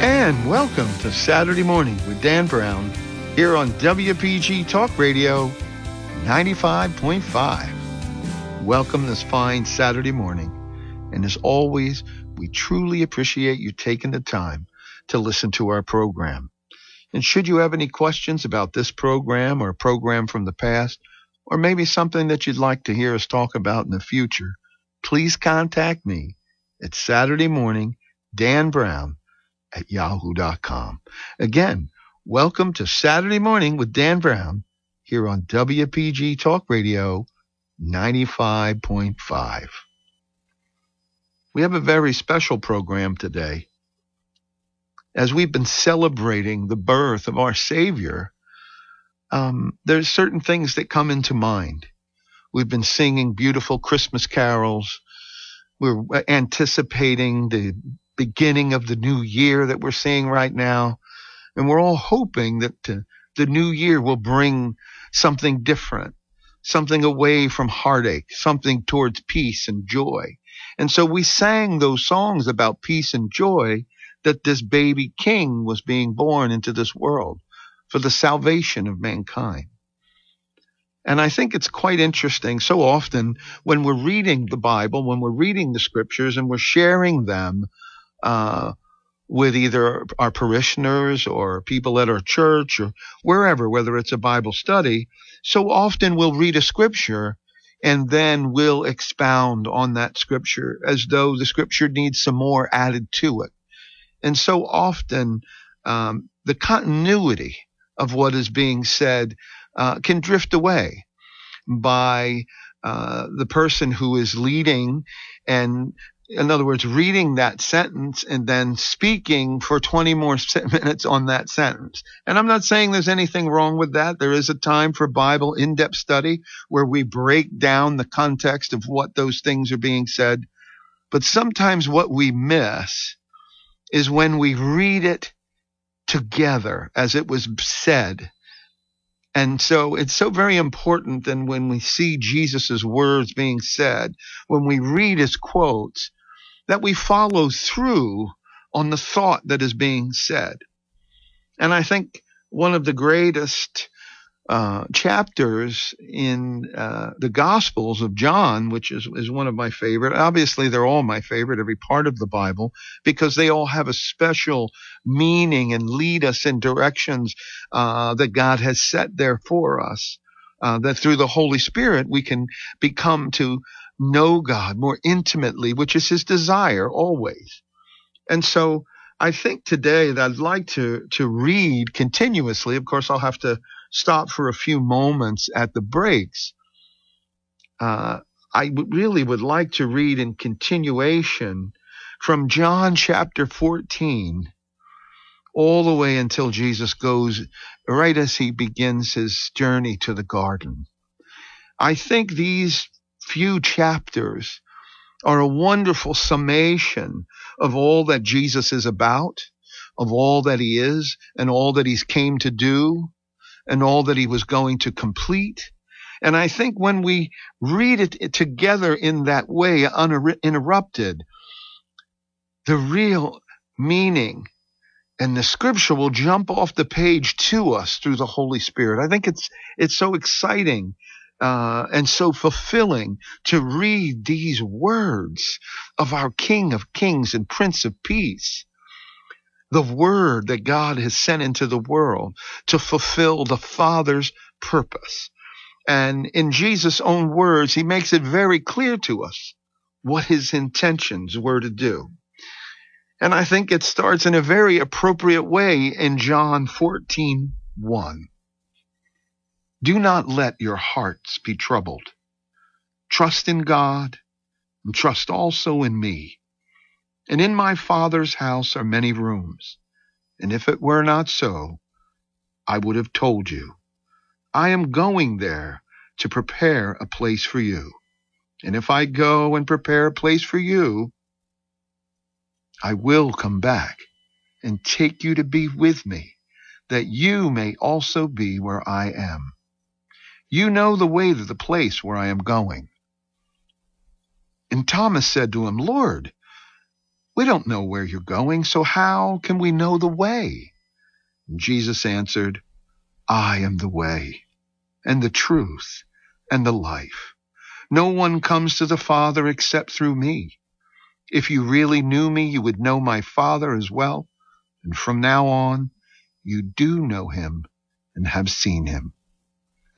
And welcome to Saturday Morning with Dan Brown here on WPG Talk Radio 95.5. Welcome this fine Saturday morning. And as always, we truly appreciate you taking the time to listen to our program. And should you have any questions about this program or a program from the past, or maybe something that you'd like to hear us talk about in the future, please contact me at Saturday morning, Dan Brown at yahoo.com. Again, welcome to Saturday morning with Dan Brown here on WPG Talk Radio 95.5. We have a very special program today. As we've been celebrating the birth of our Savior, um, there's certain things that come into mind. We've been singing beautiful Christmas carols. We're anticipating the beginning of the new year that we're seeing right now. And we're all hoping that uh, the new year will bring something different, something away from heartache, something towards peace and joy. And so we sang those songs about peace and joy that this baby king was being born into this world for the salvation of mankind. And I think it's quite interesting. So often when we're reading the Bible, when we're reading the scriptures and we're sharing them uh, with either our parishioners or people at our church or wherever, whether it's a Bible study. So often we'll read a scripture and then we'll expound on that scripture as though the scripture needs some more added to it. And so often, um, the continuity of what is being said uh, can drift away by uh, the person who is leading and in other words, reading that sentence and then speaking for 20 more minutes on that sentence. And I'm not saying there's anything wrong with that. There is a time for Bible in-depth study where we break down the context of what those things are being said. But sometimes what we miss is when we read it together as it was said and so it's so very important that when we see Jesus' words being said, when we read his quotes, that we follow through on the thought that is being said. And I think one of the greatest uh, chapters in uh, the Gospels of John, which is, is one of my favorite. Obviously, they're all my favorite, every part of the Bible, because they all have a special meaning and lead us in directions uh, that God has set there for us. Uh, that through the Holy Spirit we can become to know God more intimately, which is his desire always. And so I think today that I'd like to, to read continuously. Of course, I'll have to stop for a few moments at the breaks. Uh, I really would like to read in continuation from John chapter 14 all the way until Jesus goes right as he begins his journey to the garden. I think these few chapters are a wonderful summation of all that Jesus is about, of all that he is, and all that he's came to do, and all that he was going to complete. And I think when we read it together in that way, uninterrupted, the real meaning and the scripture will jump off the page to us through the Holy Spirit. I think it's it's so exciting uh, and so fulfilling to read these words of our King of Kings and Prince of Peace. The word that God has sent into the world to fulfill the Father's purpose. And in Jesus' own words, he makes it very clear to us what his intentions were to do. And I think it starts in a very appropriate way in John 14, 1. Do not let your hearts be troubled. Trust in God and trust also in me. And in my Father's house are many rooms. And if it were not so, I would have told you. I am going there to prepare a place for you. And if I go and prepare a place for you, I will come back and take you to be with me, that you may also be where I am. You know the way to the place where I am going. And Thomas said to him, Lord, we don't know where you're going, so how can we know the way? And Jesus answered, I am the way and the truth and the life. No one comes to the Father except through me. If you really knew me, you would know my Father as well. And from now on, you do know him and have seen him.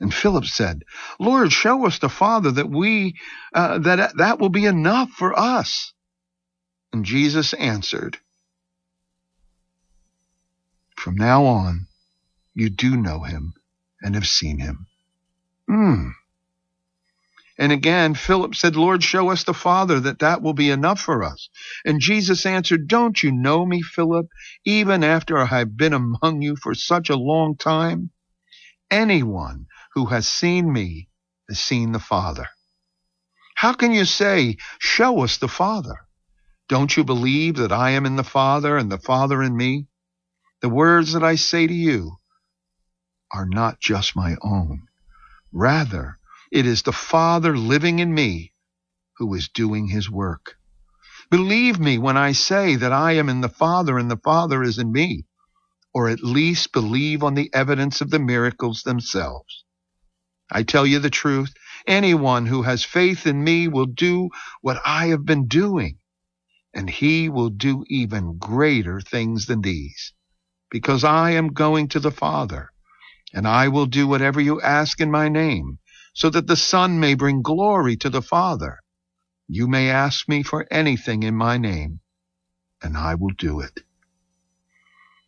And Philip said, Lord, show us the Father that we, uh, that that will be enough for us. And Jesus answered, From now on, you do know him and have seen him. Hmm. And again, Philip said, Lord, show us the Father, that that will be enough for us. And Jesus answered, Don't you know me, Philip, even after I have been among you for such a long time? Anyone who has seen me has seen the Father. How can you say, Show us the Father? Don't you believe that I am in the Father and the Father in me? The words that I say to you are not just my own. Rather, it is the Father living in me who is doing his work. Believe me when I say that I am in the Father and the Father is in me, or at least believe on the evidence of the miracles themselves. I tell you the truth, anyone who has faith in me will do what I have been doing, and he will do even greater things than these, because I am going to the Father, and I will do whatever you ask in my name so that the Son may bring glory to the Father. You may ask me for anything in my name, and I will do it.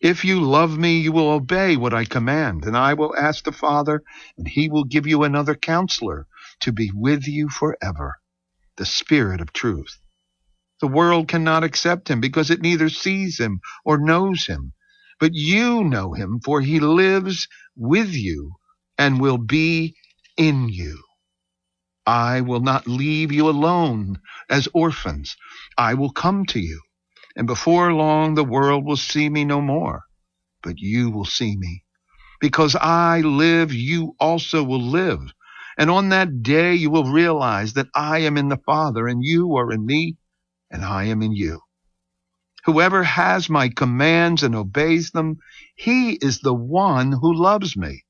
If you love me, you will obey what I command, and I will ask the Father, and he will give you another counselor to be with you forever, the Spirit of truth. The world cannot accept him because it neither sees him or knows him. But you know him, for he lives with you and will be in you. I will not leave you alone as orphans. I will come to you, and before long the world will see me no more, but you will see me. Because I live, you also will live. And on that day you will realize that I am in the Father, and you are in me, and I am in you. Whoever has my commands and obeys them, he is the one who loves me.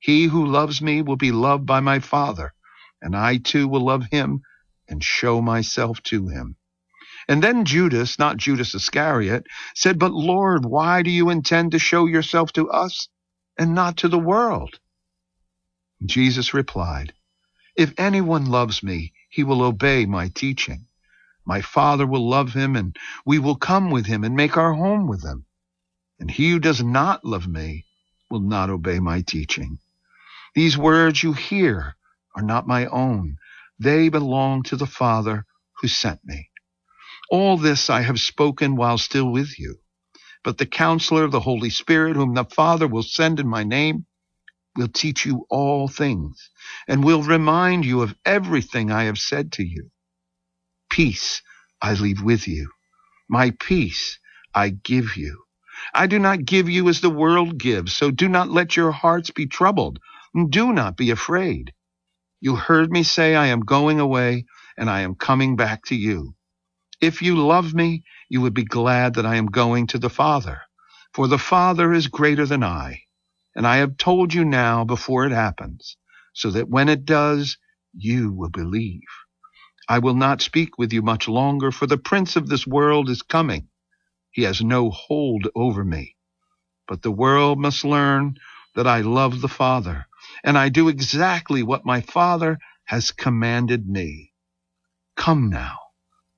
He who loves me will be loved by my Father, and I too will love him and show myself to him. And then Judas, not Judas Iscariot, said, But Lord, why do you intend to show yourself to us and not to the world? Jesus replied, If anyone loves me, he will obey my teaching. My Father will love him, and we will come with him and make our home with him. And he who does not love me will not obey my teaching. These words you hear are not my own. They belong to the Father who sent me. All this I have spoken while still with you. But the counselor, the Holy Spirit, whom the Father will send in my name, will teach you all things and will remind you of everything I have said to you. Peace I leave with you. My peace I give you. I do not give you as the world gives, so do not let your hearts be troubled do not be afraid. You heard me say, I am going away and I am coming back to you. If you love me, you would be glad that I am going to the Father, for the Father is greater than I. And I have told you now before it happens, so that when it does, you will believe. I will not speak with you much longer, for the prince of this world is coming. He has no hold over me. But the world must learn that I love the Father and I do exactly what my Father has commanded me. Come now,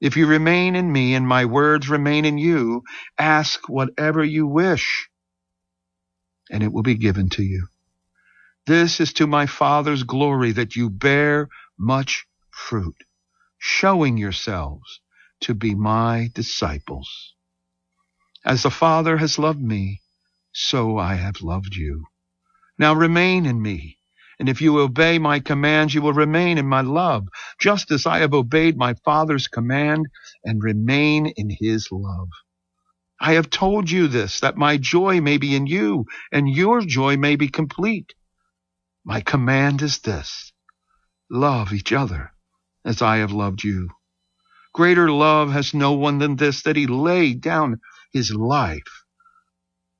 If you remain in me and my words remain in you, ask whatever you wish, and it will be given to you. This is to my Father's glory that you bear much fruit, showing yourselves to be my disciples. As the Father has loved me, so I have loved you. Now remain in me, and if you obey my commands, you will remain in my love, just as I have obeyed my Father's command and remain in his love. I have told you this, that my joy may be in you, and your joy may be complete. My command is this love each other as I have loved you. Greater love has no one than this, that he laid down his life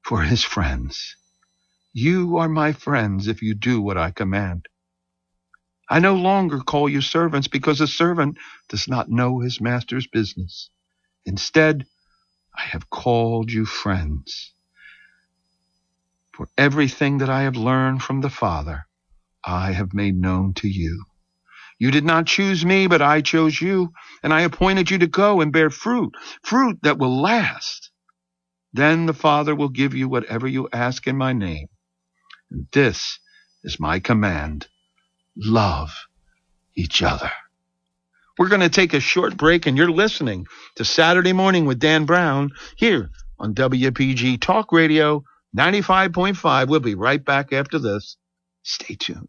for his friends. You are my friends if you do what I command. I no longer call you servants because a servant does not know his master's business. Instead, I have called you friends. For everything that I have learned from the Father, I have made known to you. You did not choose me, but I chose you, and I appointed you to go and bear fruit, fruit that will last. Then the Father will give you whatever you ask in my name. And this is my command. Love each other. We're going to take a short break, and you're listening to Saturday Morning with Dan Brown here on WPG Talk Radio 95.5. We'll be right back after this. Stay tuned.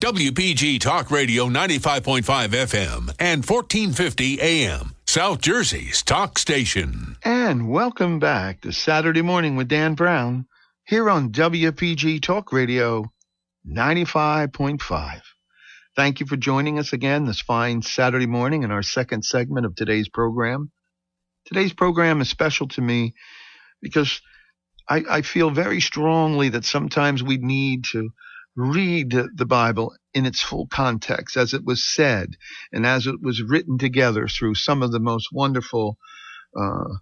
WPG Talk Radio 95.5 FM and 1450 AM, South Jersey's talk station. And welcome back to Saturday Morning with Dan Brown here on WPG Talk Radio 95.5. Thank you for joining us again this fine Saturday morning in our second segment of today's program. Today's program is special to me because I, I feel very strongly that sometimes we need to read the Bible in its full context as it was said and as it was written together through some of the most wonderful uh,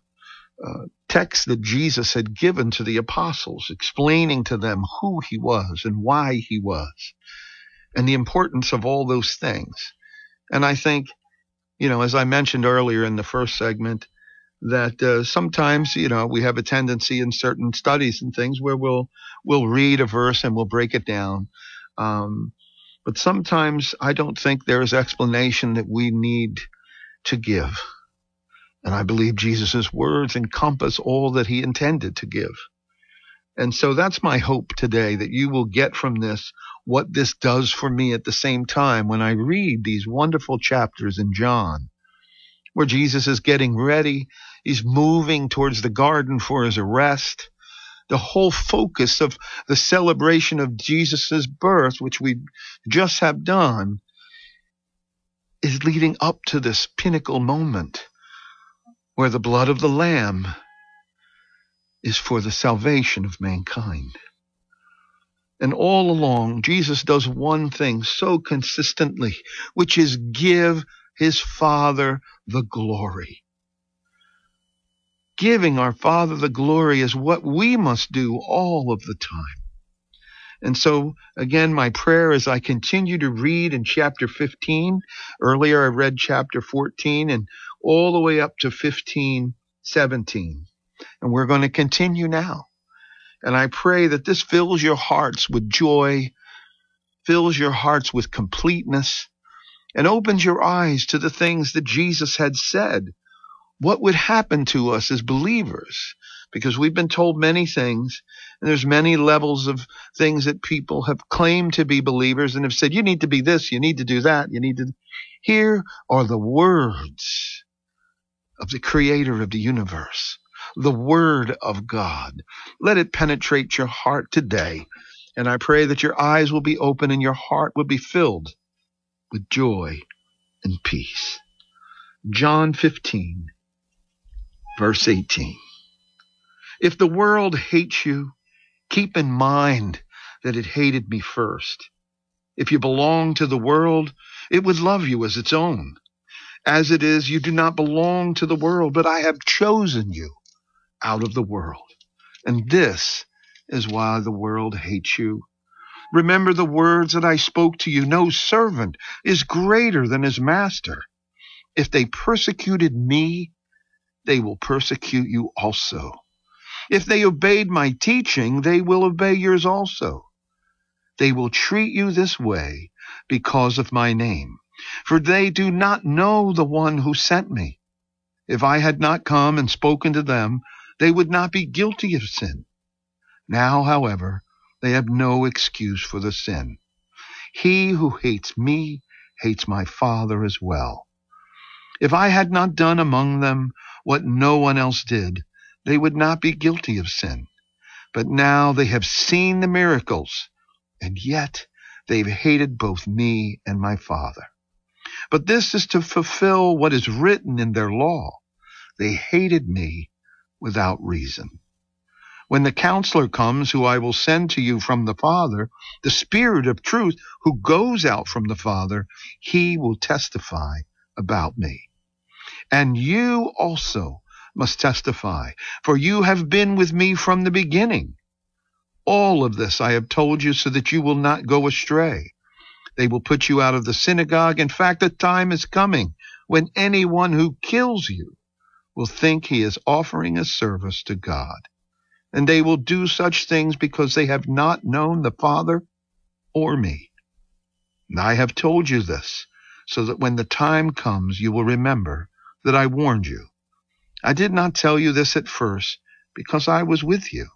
uh, texts that Jesus had given to the apostles, explaining to them who he was and why he was and the importance of all those things. And I think, you know, as I mentioned earlier in the first segment, that uh, sometimes you know we have a tendency in certain studies and things where we'll we'll read a verse and we'll break it down. Um, but sometimes i don't think there is explanation that we need to give. And i believe jesus' words encompass all that he intended to give. And so that's my hope today that you will get from this what this does for me at the same time when i read these wonderful chapters in john where Jesus is getting ready. He's moving towards the garden for his arrest. The whole focus of the celebration of Jesus' birth, which we just have done, is leading up to this pinnacle moment where the blood of the Lamb is for the salvation of mankind. And all along, Jesus does one thing so consistently, which is give his Father the glory. Giving our Father the glory is what we must do all of the time. And so, again, my prayer as I continue to read in chapter 15, earlier I read chapter 14 and all the way up to 15, 17. And we're going to continue now. And I pray that this fills your hearts with joy, fills your hearts with completeness, and opens your eyes to the things that Jesus had said. What would happen to us as believers? Because we've been told many things, and there's many levels of things that people have claimed to be believers and have said, you need to be this, you need to do that, you need to. Here are the words of the creator of the universe the Word of God. Let it penetrate your heart today. And I pray that your eyes will be open and your heart will be filled with joy and peace. John 15, verse 18. If the world hates you, keep in mind that it hated me first. If you belong to the world, it would love you as its own. As it is, you do not belong to the world, but I have chosen you out of the world. And this is why the world hates you. Remember the words that I spoke to you. No servant is greater than his master. If they persecuted me, they will persecute you also. If they obeyed my teaching, they will obey yours also. They will treat you this way because of my name, for they do not know the one who sent me. If I had not come and spoken to them, they would not be guilty of sin. Now, however, they have no excuse for the sin. He who hates me hates my Father as well. If I had not done among them what no one else did, they would not be guilty of sin. But now they have seen the miracles, and yet they've hated both me and my Father. But this is to fulfill what is written in their law. They hated me without reason. When the counselor comes, who I will send to you from the Father, the Spirit of truth, who goes out from the Father, he will testify about me. And you also must testify, for you have been with me from the beginning. All of this I have told you so that you will not go astray. They will put you out of the synagogue. In fact, the time is coming when anyone who kills you will think he is offering a service to God. And they will do such things because they have not known the Father or me. And I have told you this so that when the time comes, you will remember that I warned you. I did not tell you this at first because I was with you.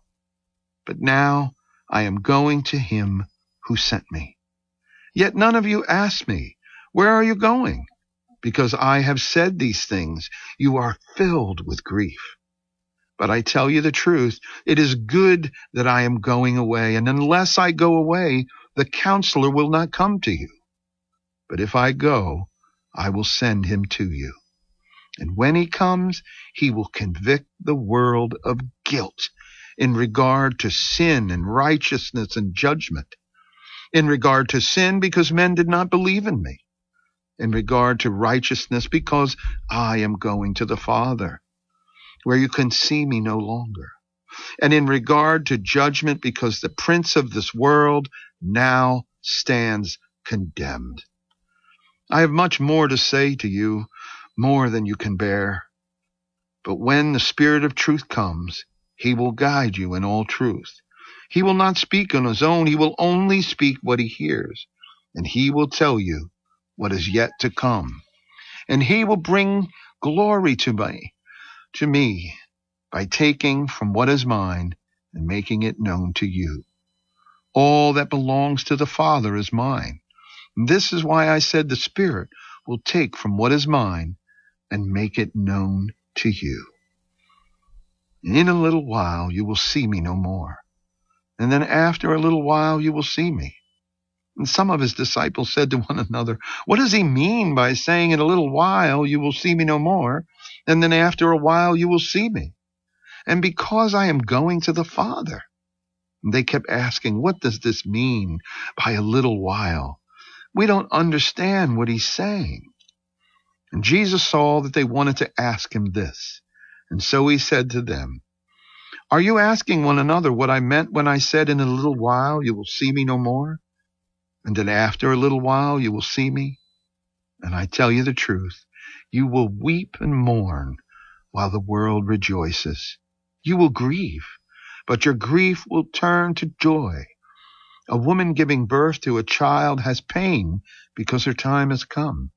But now I am going to him who sent me. Yet none of you asked me, Where are you going? because I have said these things, you are filled with grief. But I tell you the truth, it is good that I am going away, and unless I go away, the counselor will not come to you. But if I go, I will send him to you. And when he comes, he will convict the world of guilt in regard to sin and righteousness and judgment. In regard to sin, because men did not believe in me in regard to righteousness because I am going to the Father, where you can see me no longer. And in regard to judgment because the prince of this world now stands condemned. I have much more to say to you, more than you can bear. But when the Spirit of truth comes, he will guide you in all truth. He will not speak on his own, he will only speak what he hears, and he will tell you what is yet to come. And he will bring glory to me, to me, by taking from what is mine and making it known to you. All that belongs to the Father is mine. And this is why I said the Spirit will take from what is mine and make it known to you. And In a little while you will see me no more. And then after a little while you will see me. And some of his disciples said to one another, What does he mean by saying, In a little while you will see me no more, and then after a while you will see me? and because I am going to the Father. They kept asking, What does this mean by a little while? We don't understand what he's saying. And Jesus saw that they wanted to ask him this. And so he said to them, Are you asking one another what I meant when I said, In a little while you will see me no more? And then after a little while you will see me? And I tell you the truth, you will weep and mourn while the world rejoices. You will grieve, but your grief will turn to joy. A woman giving birth to a child has pain because her time has come.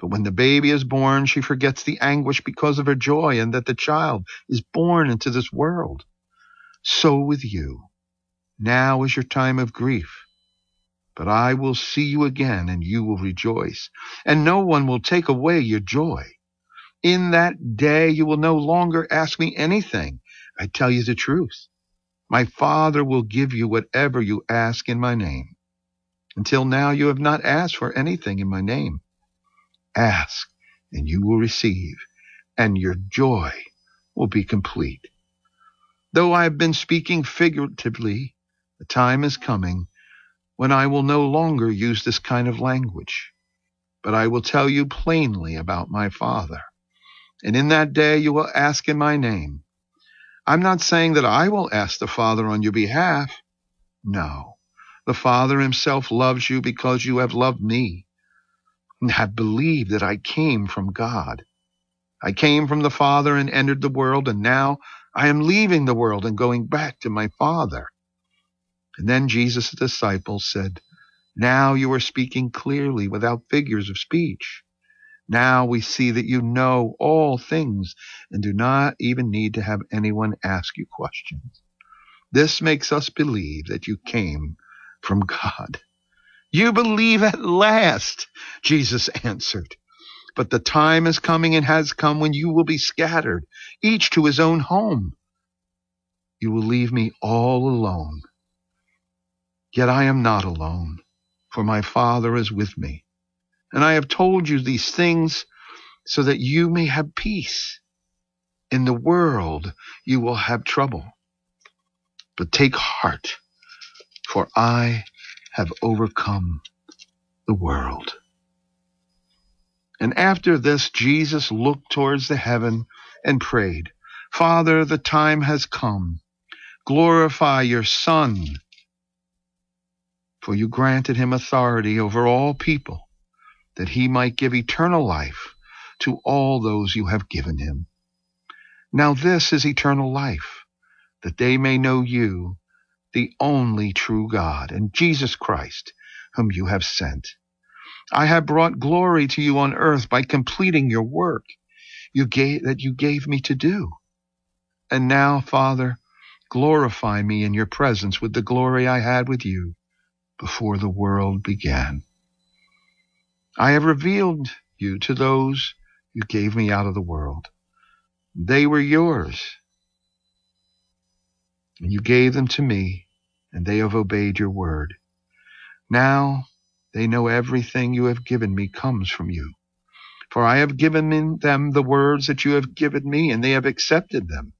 But when the baby is born, she forgets the anguish because of her joy and that the child is born into this world. So with you. Now is your time of grief. But I will see you again and you will rejoice, and no one will take away your joy. In that day you will no longer ask me anything. I tell you the truth. My Father will give you whatever you ask in my name. Until now you have not asked for anything in my name. Ask, and you will receive, and your joy will be complete. Though I have been speaking figuratively, the time is coming when I will no longer use this kind of language, but I will tell you plainly about my Father. And in that day you will ask in my name. I'm not saying that I will ask the Father on your behalf. No, the Father himself loves you because you have loved me and have believed that I came from God. I came from the Father and entered the world, and now I am leaving the world and going back to my Father. And then Jesus' disciples said, Now you are speaking clearly without figures of speech. Now we see that you know all things and do not even need to have anyone ask you questions. This makes us believe that you came from God. You believe at last, Jesus answered. But the time is coming and has come when you will be scattered, each to his own home. You will leave me all alone. Yet I am not alone, for my Father is with me. And I have told you these things so that you may have peace. In the world you will have trouble. But take heart, for I have overcome the world. And after this, Jesus looked towards the heaven and prayed, Father, the time has come. Glorify your Son, for you granted him authority over all people, that he might give eternal life to all those you have given him. Now this is eternal life, that they may know you, the only true God, and Jesus Christ, whom you have sent. I have brought glory to you on earth by completing your work you gave, that you gave me to do. And now, Father, glorify me in your presence with the glory I had with you before the world began. I have revealed you to those you gave me out of the world. They were yours, and you gave them to me and they have obeyed your word. Now they know everything you have given me comes from you. For I have given them the words that you have given me, and they have accepted them.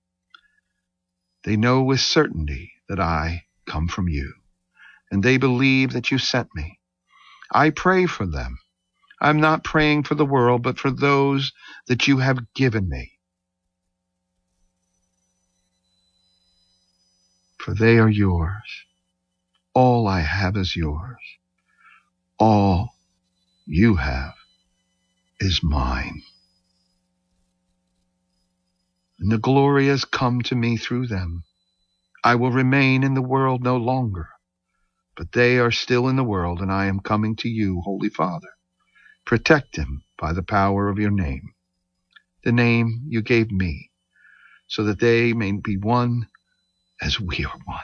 They know with certainty that I come from you, and they believe that you sent me. I pray for them. I'm not praying for the world, but for those that you have given me. For they are yours all I have is yours. All you have is mine. And the glory has come to me through them. I will remain in the world no longer, but they are still in the world, and I am coming to you, Holy Father. Protect them by the power of your name, the name you gave me, so that they may be one as we are one.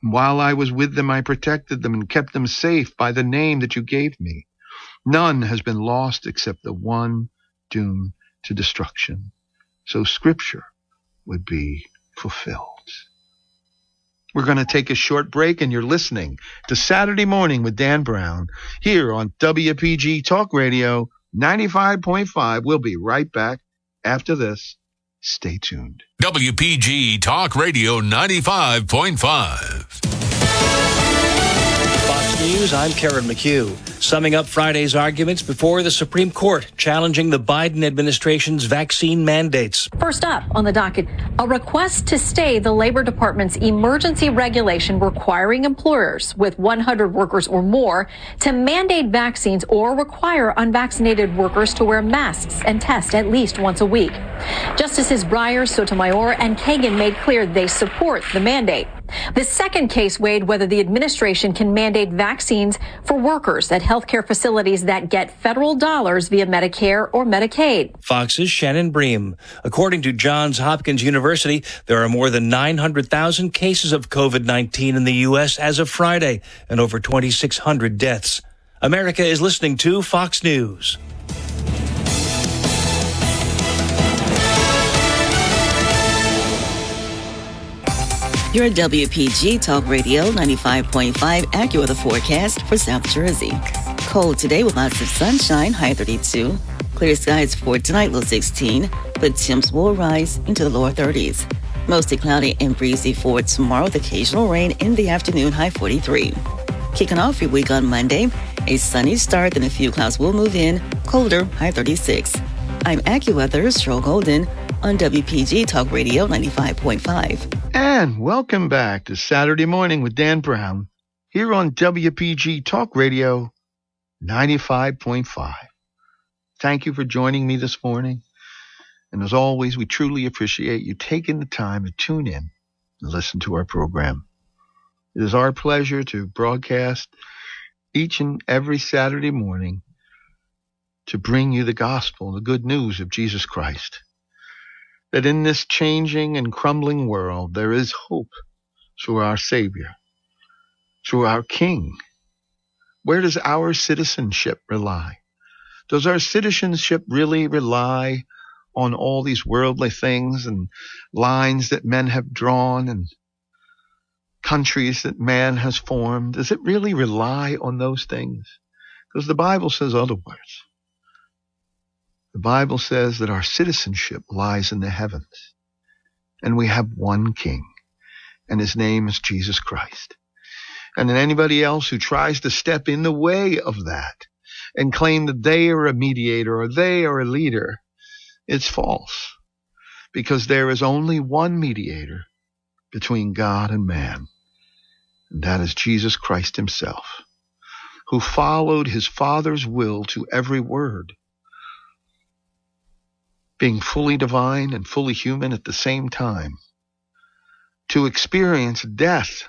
While I was with them, I protected them and kept them safe by the name that you gave me. None has been lost except the one doomed to destruction. So scripture would be fulfilled. We're going to take a short break and you're listening to Saturday Morning with Dan Brown here on WPG Talk Radio 95.5. We'll be right back after this. Stay tuned. WPG Talk Radio 95.5. News, I'm Karen McHugh. Summing up Friday's arguments before the Supreme Court challenging the Biden administration's vaccine mandates. First up on the docket, a request to stay the Labor Department's emergency regulation requiring employers with 100 workers or more to mandate vaccines or require unvaccinated workers to wear masks and test at least once a week. Justices Breyer, Sotomayor, and Kagan made clear they support the mandate. The second case weighed whether the administration can mandate vaccines for workers at healthcare facilities that get federal dollars via Medicare or Medicaid. Fox's Shannon Bream. According to Johns Hopkins University, there are more than 900,000 cases of COVID-19 in the U.S. as of Friday and over 2,600 deaths. America is listening to Fox News. Your WPG Talk Radio 95.5 AccuWeather forecast for South Jersey. Cold today with lots of sunshine, high 32. Clear skies for tonight, low 16, but temps will rise into the lower 30s. Mostly cloudy and breezy for tomorrow with occasional rain in the afternoon, high 43. Kicking off your week on Monday, a sunny start, then a few clouds will move in, colder, high 36. I'm AccuWeather's Cheryl Golden on WPG Talk Radio 95.5. And welcome back to Saturday Morning with Dan Brown here on WPG Talk Radio 95.5. Thank you for joining me this morning. And as always, we truly appreciate you taking the time to tune in and listen to our program. It is our pleasure to broadcast each and every Saturday morning to bring you the gospel, the good news of Jesus Christ that in this changing and crumbling world there is hope through our Savior, through our King. Where does our citizenship rely? Does our citizenship really rely on all these worldly things and lines that men have drawn and countries that man has formed? Does it really rely on those things? Because the Bible says otherwise. The Bible says that our citizenship lies in the heavens, and we have one King, and his name is Jesus Christ. And then anybody else who tries to step in the way of that and claim that they are a mediator or they are a leader, it's false. Because there is only one mediator between God and man, and that is Jesus Christ himself, who followed his Father's will to every word being fully divine and fully human at the same time, to experience death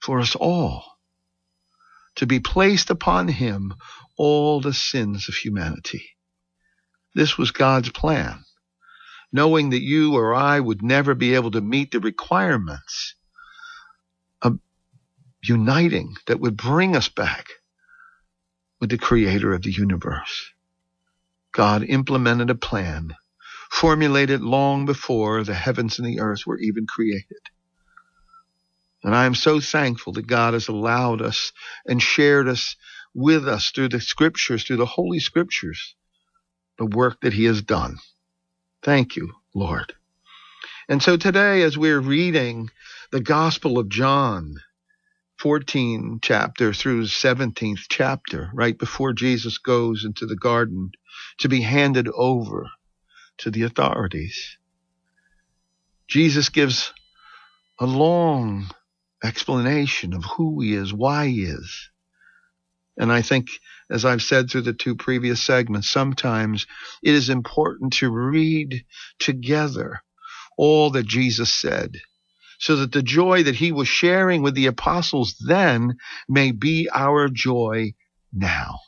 for us all, to be placed upon him all the sins of humanity. This was God's plan, knowing that you or I would never be able to meet the requirements of uniting that would bring us back with the creator of the universe. God implemented a plan formulated long before the heavens and the earth were even created. And I am so thankful that God has allowed us and shared us with us through the scriptures, through the holy scriptures, the work that he has done. Thank you, Lord. And so today, as we're reading the Gospel of John, 14 chapter through 17th chapter, right before Jesus goes into the garden to be handed over to the authorities. Jesus gives a long explanation of who he is, why he is. And I think, as I've said through the two previous segments, sometimes it is important to read together all that Jesus said so that the joy that he was sharing with the apostles then may be our joy now.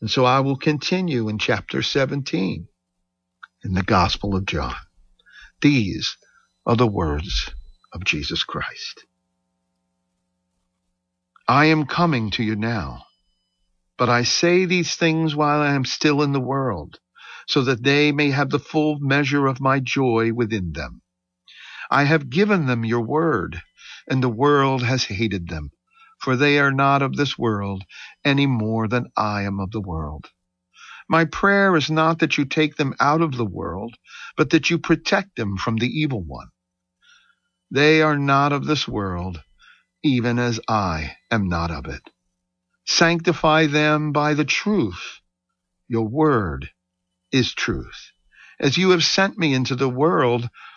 And so I will continue in chapter 17 in the Gospel of John. These are the words of Jesus Christ. I am coming to you now, but I say these things while I am still in the world, so that they may have the full measure of my joy within them. I have given them your word, and the world has hated them, for they are not of this world any more than I am of the world. My prayer is not that you take them out of the world, but that you protect them from the evil one. They are not of this world, even as I am not of it. Sanctify them by the truth. Your word is truth. As you have sent me into the world,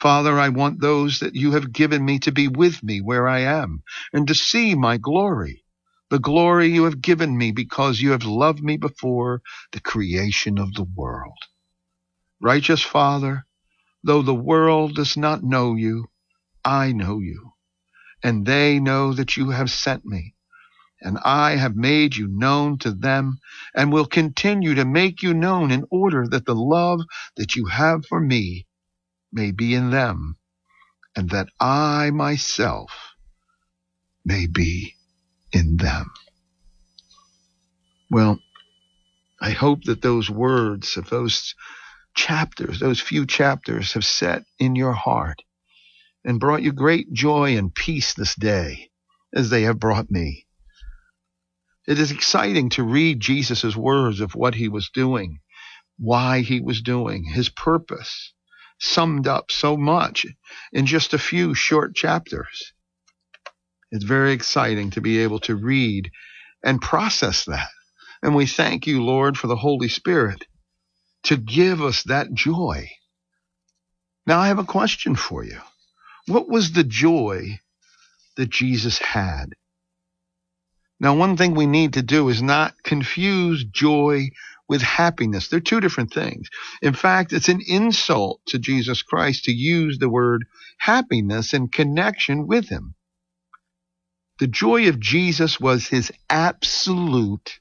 Father, I want those that you have given me to be with me where I am and to see my glory, the glory you have given me because you have loved me before the creation of the world. Righteous Father, though the world does not know you, I know you, and they know that you have sent me. And I have made you known to them and will continue to make you known in order that the love that you have for me may be in them, and that I myself may be in them. Well, I hope that those words of those chapters, those few chapters, have set in your heart and brought you great joy and peace this day, as they have brought me. It is exciting to read Jesus' words of what he was doing, why he was doing, his purpose, summed up so much in just a few short chapters. It's very exciting to be able to read and process that. And we thank you, Lord, for the Holy Spirit to give us that joy. Now, I have a question for you. What was the joy that Jesus had? Now, one thing we need to do is not confuse joy with happiness. They're two different things. In fact, it's an insult to Jesus Christ to use the word happiness in connection with him. The joy of Jesus was his absolute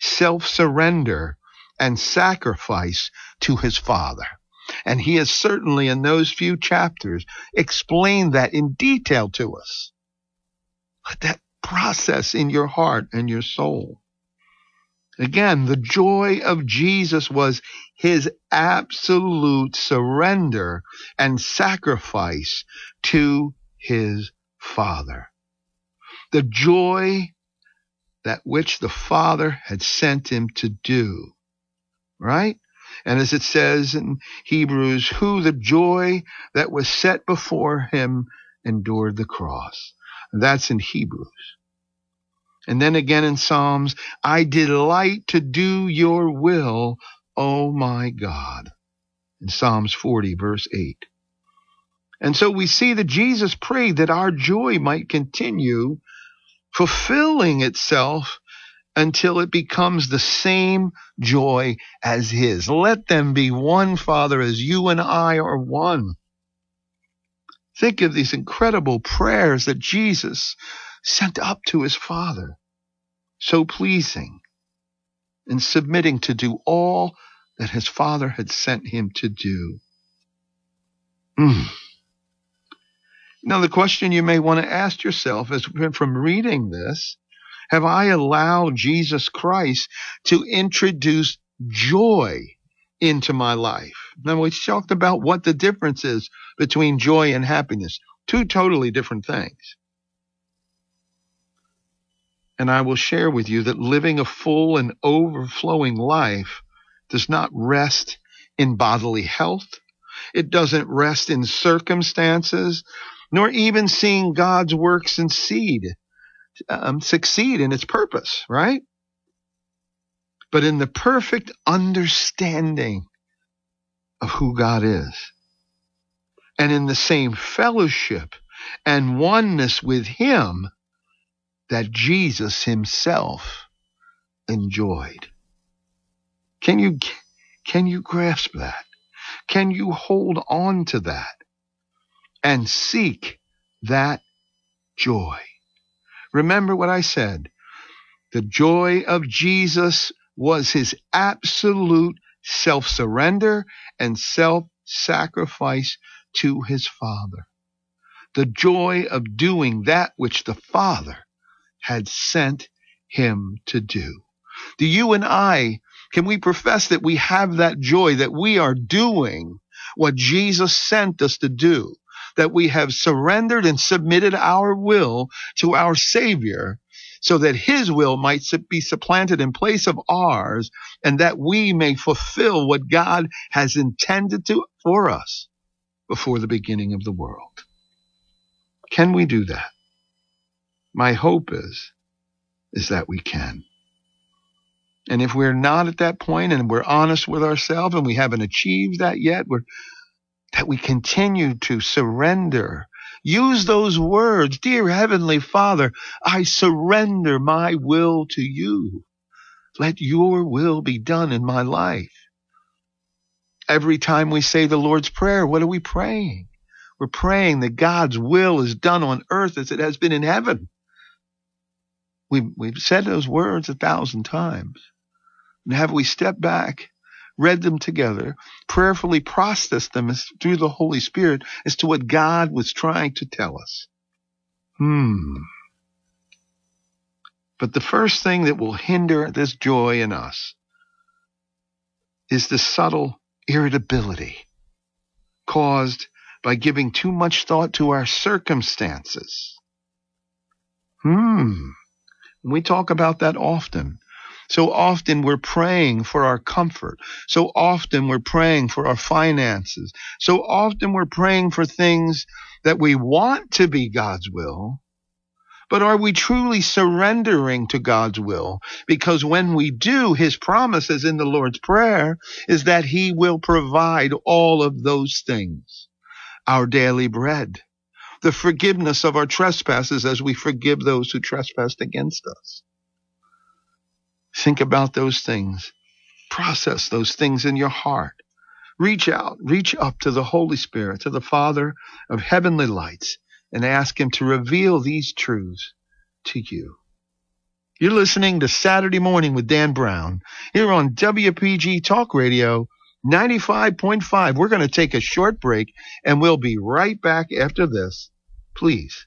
self surrender and sacrifice to his Father. And he has certainly, in those few chapters, explained that in detail to us. Let that process in your heart and your soul. Again, the joy of Jesus was his absolute surrender and sacrifice to his Father. The joy that which the Father had sent him to do. Right? And as it says in Hebrews, who the joy that was set before him endured the cross. That's in Hebrews. And then again in Psalms, I delight to do your will, O my God. In Psalms 40, verse 8. And so we see that Jesus prayed that our joy might continue fulfilling itself until it becomes the same joy as His. Let them be one, Father, as you and I are one. Think of these incredible prayers that Jesus sent up to his Father, so pleasing, and submitting to do all that his Father had sent him to do. Mm. Now, the question you may want to ask yourself is from reading this, have I allowed Jesus Christ to introduce joy into my life? Now, we talked about what the difference is between joy and happiness. Two totally different things. And I will share with you that living a full and overflowing life does not rest in bodily health. It doesn't rest in circumstances, nor even seeing God's works seed um, succeed in its purpose, right? But in the perfect understanding of who God is. and in the same fellowship and oneness with Him that Jesus Himself enjoyed. Can you, can you grasp that? Can you hold on to that and seek that joy? Remember what I said. The joy of Jesus was his absolute self surrender and self sacrifice to his Father. The joy of doing that which the Father had sent him to do. Do you and I, can we profess that we have that joy, that we are doing what Jesus sent us to do, that we have surrendered and submitted our will to our Savior so that his will might be supplanted in place of ours and that we may fulfill what God has intended to for us before the beginning of the world. Can we do that? My hope is, is that we can. And if we're not at that point and we're honest with ourselves and we haven't achieved that yet, that we continue to surrender Use those words. Dear Heavenly Father, I surrender my will to you. Let your will be done in my life. Every time we say the Lord's Prayer, what are we praying? We're praying that God's will is done on earth as it has been in heaven. We've, we've said those words a thousand times. And have we stepped back read them together, prayerfully processed them as, through the Holy Spirit as to what God was trying to tell us. Hmm. But the first thing that will hinder this joy in us is the subtle irritability caused by giving too much thought to our circumstances. Hmm. We talk about that often. So often we're praying for our comfort. So often we're praying for our finances. So often we're praying for things that we want to be God's will. But are we truly surrendering to God's will? Because when we do, His promises in the Lord's Prayer is that He will provide all of those things. Our daily bread, the forgiveness of our trespasses as we forgive those who trespass against us Think about those things. Process those things in your heart. Reach out, reach up to the Holy Spirit, to the Father of heavenly lights, and ask Him to reveal these truths to you. You're listening to Saturday Morning with Dan Brown here on WPG Talk Radio 95.5. We're going to take a short break and we'll be right back after this. Please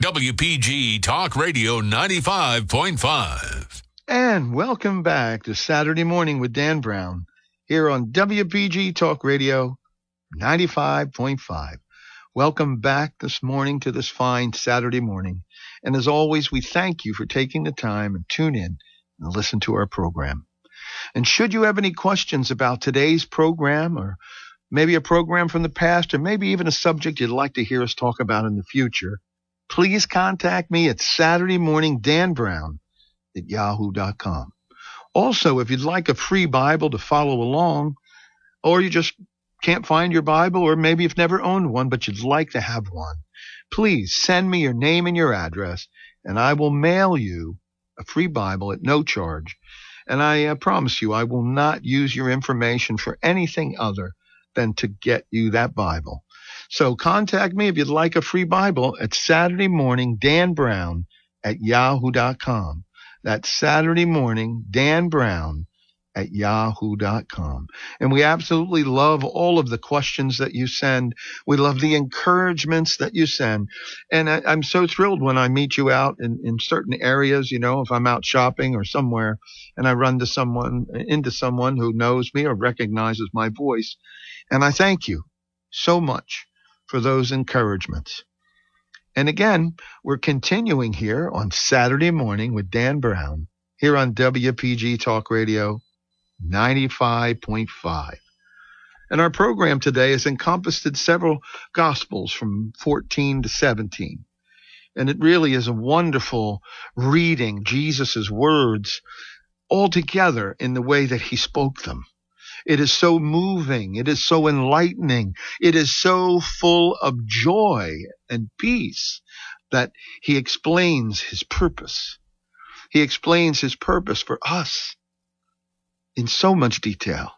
WPG Talk Radio 95.5. And welcome back to Saturday Morning with Dan Brown here on WPG Talk Radio 95.5. Welcome back this morning to this fine Saturday morning. And as always, we thank you for taking the time and tune in and listen to our program. And should you have any questions about today's program or maybe a program from the past or maybe even a subject you'd like to hear us talk about in the future, please contact me at Saturday morning Dan Brown at yahoo.com. Also, if you'd like a free Bible to follow along, or you just can't find your Bible, or maybe you've never owned one, but you'd like to have one, please send me your name and your address, and I will mail you a free Bible at no charge. And I uh, promise you, I will not use your information for anything other than to get you that Bible. So contact me if you'd like a free Bible at Saturday morning, Dan Brown at yahoo.com. That's Saturday morning, Dan Brown at yahoo.com. And we absolutely love all of the questions that you send. We love the encouragements that you send. And I, am so thrilled when I meet you out in, in certain areas, you know, if I'm out shopping or somewhere and I run to someone, into someone who knows me or recognizes my voice. And I thank you so much for those encouragements. And again, we're continuing here on Saturday morning with Dan Brown here on WPG Talk Radio 95.5. And our program today has encompassed several gospels from 14 to 17. And it really is a wonderful reading Jesus' words all together in the way that he spoke them. It is so moving. It is so enlightening. It is so full of joy and peace that he explains his purpose. He explains his purpose for us in so much detail.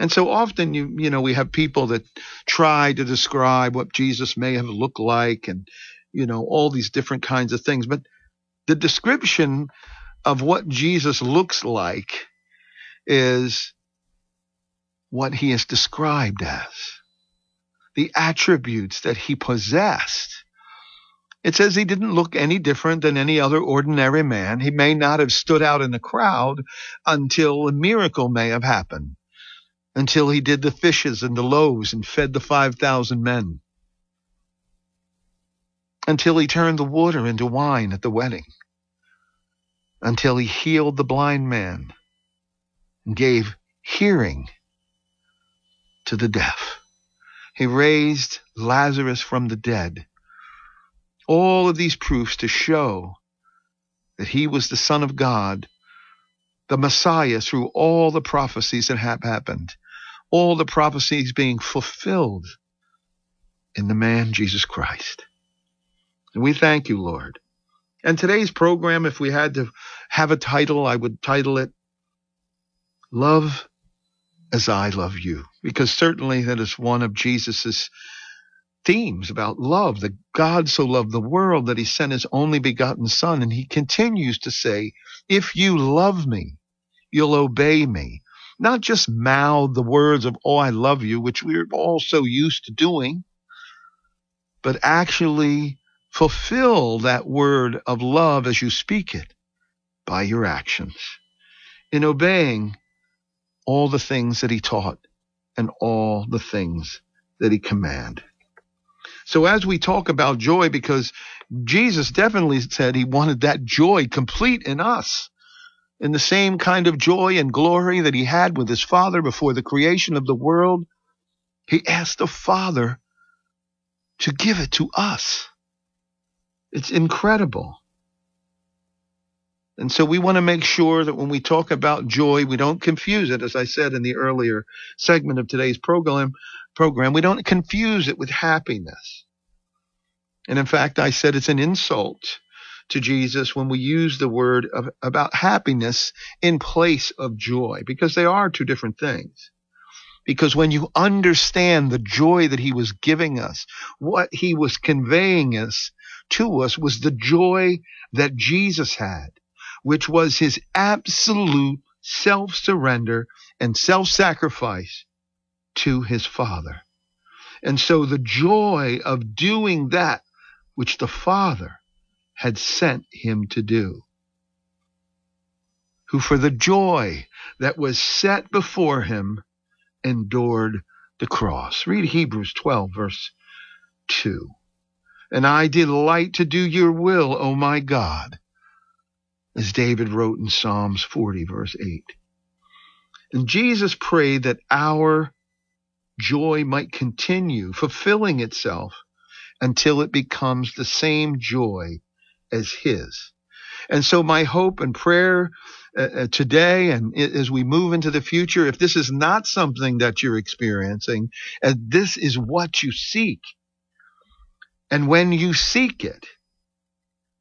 And so often you you know we have people that try to describe what Jesus may have looked like and you know all these different kinds of things but the description of what Jesus looks like is what he is described as. The attributes that he possessed. It says he didn't look any different than any other ordinary man. He may not have stood out in the crowd until a miracle may have happened, until he did the fishes and the loaves and fed the 5,000 men, until he turned the water into wine at the wedding, until he healed the blind man and gave hearing to the deaf. He raised Lazarus from the dead all of these proofs to show that he was the Son of God, the Messiah through all the prophecies that have happened, all the prophecies being fulfilled in the man Jesus Christ. And we thank you, Lord. And today's program, if we had to have a title, I would title it Love as I Love You, because certainly that is one of Jesus's themes about love, that God so loved the world that he sent his only begotten son. And he continues to say, if you love me, you'll obey me. Not just mouth the words of, oh, I love you, which we're all so used to doing, but actually fulfill that word of love as you speak it by your actions in obeying all the things that he taught and all the things that he commanded. So as we talk about joy, because Jesus definitely said he wanted that joy complete in us, in the same kind of joy and glory that he had with his Father before the creation of the world, he asked the Father to give it to us. It's incredible. And so we want to make sure that when we talk about joy, we don't confuse it, as I said in the earlier segment of today's program, program, we don't confuse it with happiness. And in fact, I said it's an insult to Jesus when we use the word of, about happiness in place of joy, because they are two different things. Because when you understand the joy that he was giving us, what he was conveying us to us was the joy that Jesus had, which was his absolute self surrender and self sacrifice to his Father. And so the joy of doing that which the Father had sent him to do, who for the joy that was set before him endured the cross. Read Hebrews 12, verse 2. And I delight to do your will, O my God, as David wrote in Psalms 40, verse 8. And Jesus prayed that our joy might continue fulfilling itself until it becomes the same joy as his. And so my hope and prayer uh, uh, today and as we move into the future, if this is not something that you're experiencing, and this is what you seek, and when you seek it,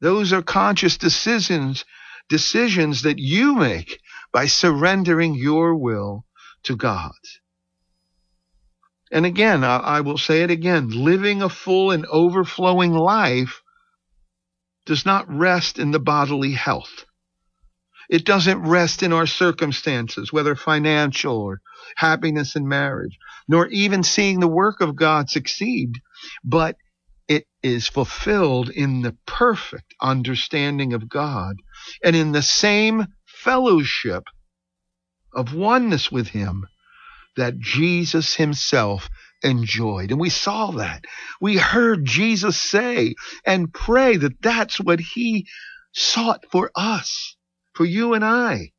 those are conscious decisions, decisions that you make by surrendering your will to God. And again, I, I will say it again living a full and overflowing life does not rest in the bodily health. It doesn't rest in our circumstances, whether financial or happiness in marriage, nor even seeing the work of God succeed, but it is fulfilled in the perfect understanding of God and in the same fellowship of oneness with Him that Jesus Himself enjoyed. And we saw that. We heard Jesus say and pray that that's what He sought for us for you and I.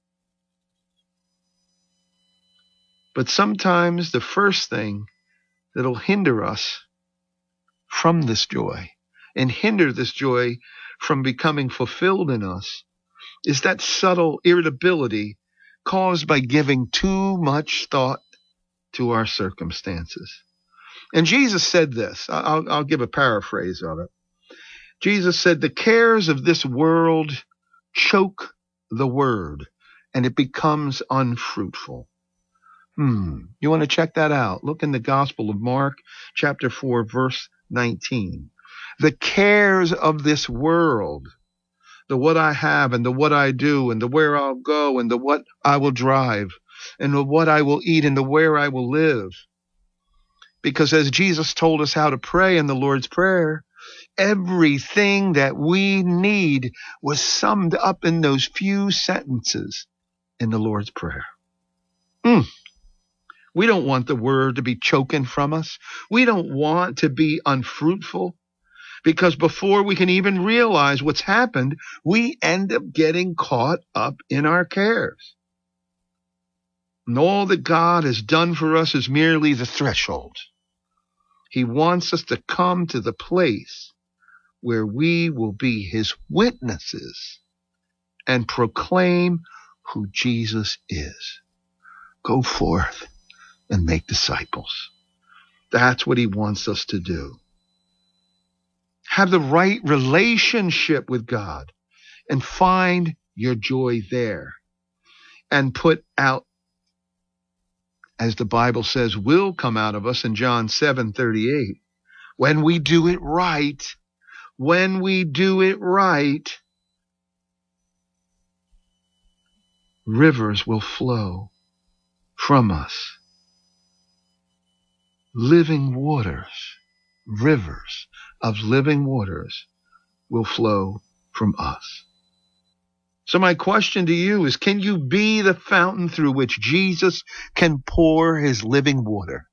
But sometimes the first thing that'll hinder us from this joy and hinder this joy from becoming fulfilled in us is that subtle irritability caused by giving too much thought to our circumstances. And Jesus said this. I'll, I'll give a paraphrase of it. Jesus said, the cares of this world choke the word and it becomes unfruitful. Hmm. You want to check that out? Look in the Gospel of Mark, chapter 4, verse 19. The cares of this world, the what I have and the what I do and the where I'll go and the what I will drive and the what I will eat and the where I will live. Because as Jesus told us how to pray in the Lord's Prayer, everything that we need was summed up in those few sentences in the Lord's Prayer. Mm. We don't want the word to be choking from us. We don't want to be unfruitful because before we can even realize what's happened, we end up getting caught up in our cares. And all that God has done for us is merely the threshold. He wants us to come to the place where we will be his witnesses and proclaim who Jesus is. Go forth and make disciples. That's what he wants us to do. Have the right relationship with God and find your joy there and put out as the Bible says will come out of us in John 7:38 when we do it right when we do it right, rivers will flow from us. Living waters, rivers of living waters will flow from us. So my question to you is, can you be the fountain through which Jesus can pour his living water?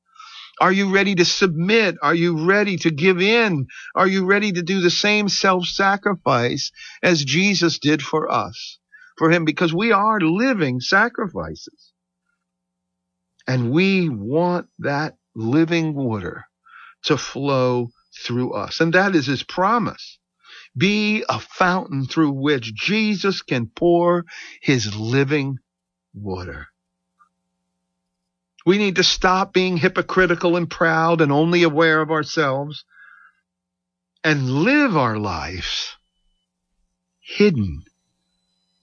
Are you ready to submit? Are you ready to give in? Are you ready to do the same self sacrifice as Jesus did for us, for him? Because we are living sacrifices. And we want that living water to flow through us. And that is his promise. Be a fountain through which Jesus can pour his living water. We need to stop being hypocritical and proud and only aware of ourselves and live our lives hidden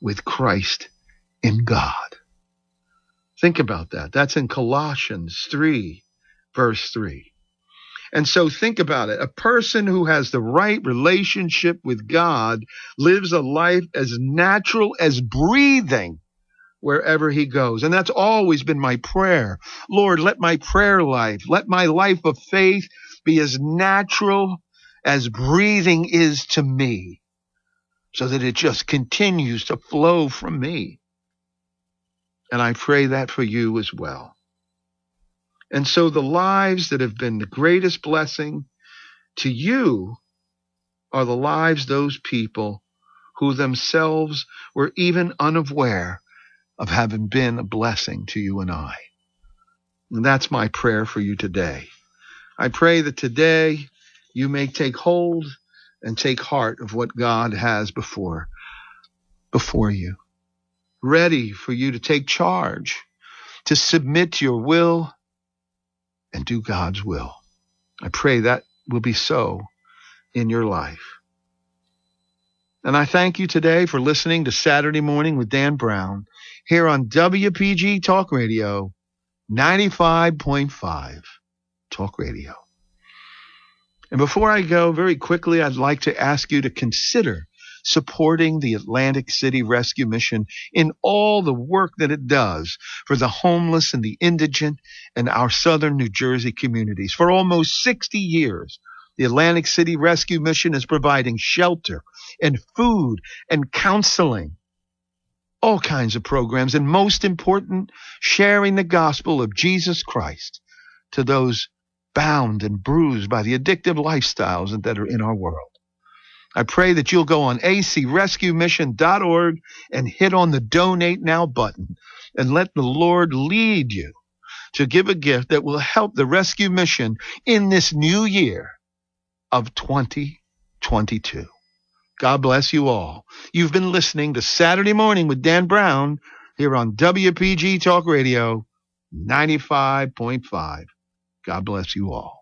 with Christ in God. Think about that. That's in Colossians 3, verse 3. And so think about it. A person who has the right relationship with God lives a life as natural as breathing wherever he goes. And that's always been my prayer. Lord, let my prayer life, let my life of faith be as natural as breathing is to me so that it just continues to flow from me. And I pray that for you as well. And so the lives that have been the greatest blessing to you are the lives those people who themselves were even unaware of having been a blessing to you and I. And that's my prayer for you today. I pray that today you may take hold and take heart of what God has before, before you. Ready for you to take charge, to submit your will and do God's will. I pray that will be so in your life. And I thank you today for listening to Saturday Morning with Dan Brown here on WPG Talk Radio 95.5. Talk Radio. And before I go, very quickly, I'd like to ask you to consider supporting the Atlantic City Rescue Mission in all the work that it does for the homeless and the indigent in our southern New Jersey communities. For almost 60 years, the Atlantic City Rescue Mission is providing shelter and food and counseling, all kinds of programs, and most important, sharing the gospel of Jesus Christ to those bound and bruised by the addictive lifestyles that are in our world. I pray that you'll go on acrescuemission.org and hit on the donate now button and let the Lord lead you to give a gift that will help the rescue mission in this new year of 2022. God bless you all. You've been listening to Saturday Morning with Dan Brown here on WPG Talk Radio 95.5. God bless you all.